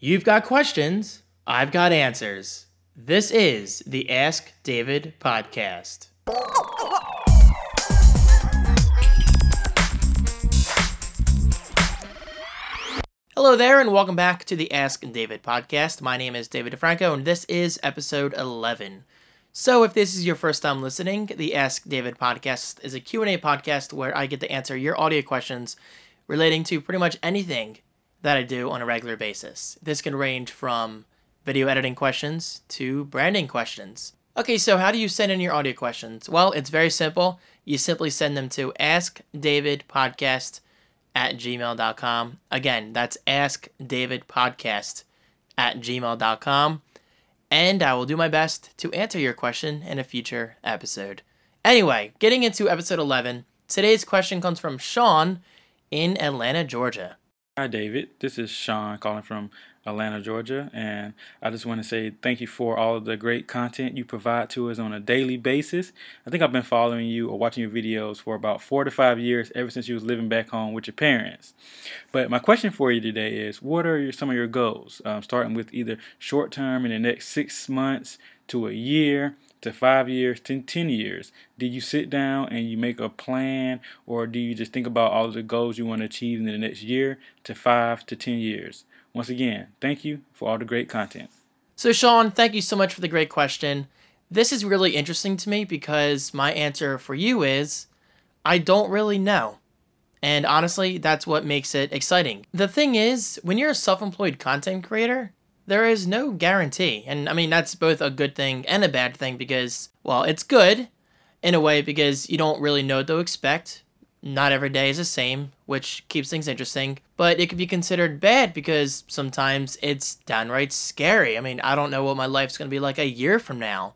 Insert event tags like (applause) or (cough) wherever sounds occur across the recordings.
You've got questions, I've got answers. This is the Ask David podcast. Hello there, and welcome back to the Ask David podcast. My name is David DeFranco, and this is episode 11. So, if this is your first time listening, the Ask David podcast is a Q&A podcast where I get to answer your audio questions relating to pretty much anything that I do on a regular basis. This can range from video editing questions to branding questions. Okay, so how do you send in your audio questions? Well, it's very simple. You simply send them to askdavidpodcast at gmail.com. Again, that's askdavidpodcast at gmail.com. And I will do my best to answer your question in a future episode. Anyway, getting into episode 11, today's question comes from Sean in Atlanta, Georgia. Hi, David. This is Sean calling from Atlanta, Georgia, and I just want to say thank you for all of the great content you provide to us on a daily basis. I think I've been following you or watching your videos for about four to five years, ever since you was living back home with your parents. But my question for you today is, what are your, some of your goals? Um, starting with either short term in the next six months to a year, to five years to 10 years? Do you sit down and you make a plan, or do you just think about all the goals you want to achieve in the next year to five to 10 years? Once again, thank you for all the great content. So, Sean, thank you so much for the great question. This is really interesting to me because my answer for you is I don't really know. And honestly, that's what makes it exciting. The thing is, when you're a self employed content creator, there is no guarantee. And I mean, that's both a good thing and a bad thing because, well, it's good in a way because you don't really know what to expect. Not every day is the same, which keeps things interesting. But it could be considered bad because sometimes it's downright scary. I mean, I don't know what my life's going to be like a year from now.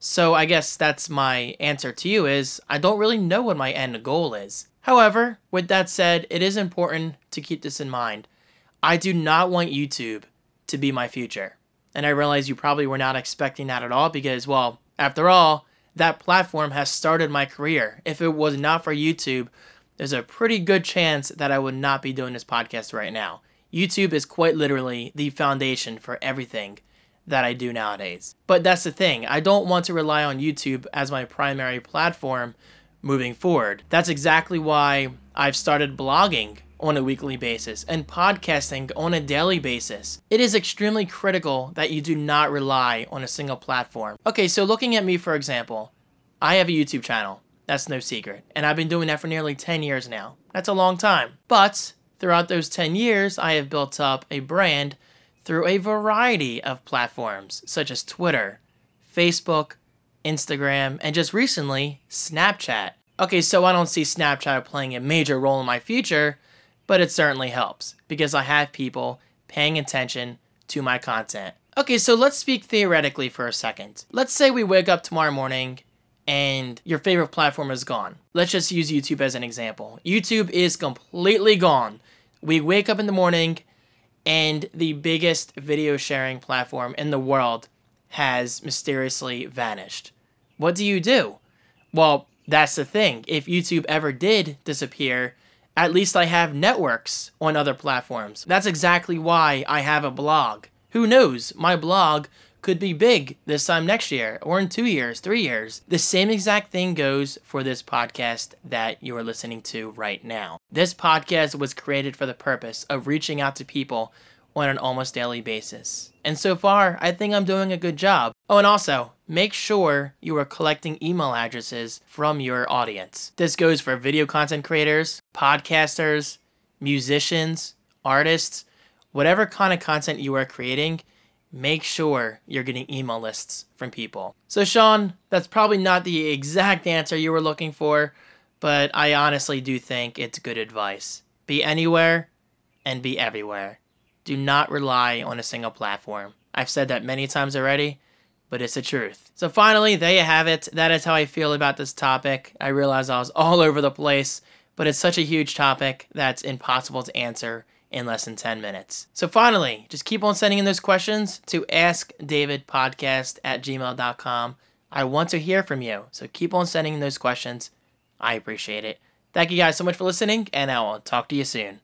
So I guess that's my answer to you is I don't really know what my end goal is. However, with that said, it is important to keep this in mind. I do not want YouTube to be my future. And I realize you probably were not expecting that at all because, well, after all, that platform has started my career. If it was not for YouTube, there's a pretty good chance that I would not be doing this podcast right now. YouTube is quite literally the foundation for everything that I do nowadays. But that's the thing, I don't want to rely on YouTube as my primary platform moving forward. That's exactly why I've started blogging on a weekly basis and podcasting on a daily basis. It is extremely critical that you do not rely on a single platform. Okay, so looking at me for example, I have a YouTube channel. That's no secret. And I've been doing that for nearly 10 years now. That's a long time. But throughout those 10 years, I have built up a brand through a variety of platforms such as Twitter, Facebook, Instagram, and just recently, Snapchat. Okay, so I don't see Snapchat playing a major role in my future, but it certainly helps because I have people paying attention to my content. Okay, so let's speak theoretically for a second. Let's say we wake up tomorrow morning and your favorite platform is gone. Let's just use YouTube as an example. YouTube is completely gone. We wake up in the morning and the biggest video sharing platform in the world has mysteriously vanished. What do you do? Well, that's the thing. If YouTube ever did disappear, at least I have networks on other platforms. That's exactly why I have a blog. Who knows? My blog could be big this time next year, or in two years, three years. The same exact thing goes for this podcast that you are listening to right now. This podcast was created for the purpose of reaching out to people on an almost daily basis. And so far, I think I'm doing a good job. Oh, and also, make sure you are collecting email addresses from your audience. This goes for video content creators, podcasters, musicians, artists, whatever kind of content you are creating. Make sure you're getting email lists from people. So, Sean, that's probably not the exact answer you were looking for, but I honestly do think it's good advice. Be anywhere and be everywhere. Do not rely on a single platform. I've said that many times already, but it's the truth. So finally, there you have it. That is how I feel about this topic. I realize I was (laughs) all over the place, but it's such a huge topic that's impossible to answer in less than 10 minutes. So finally, just keep on sending in those questions to askdavidpodcast at gmail.com. I want to hear from you, so keep on sending in those questions. I appreciate it. Thank you guys so much for listening, and I will talk to you soon.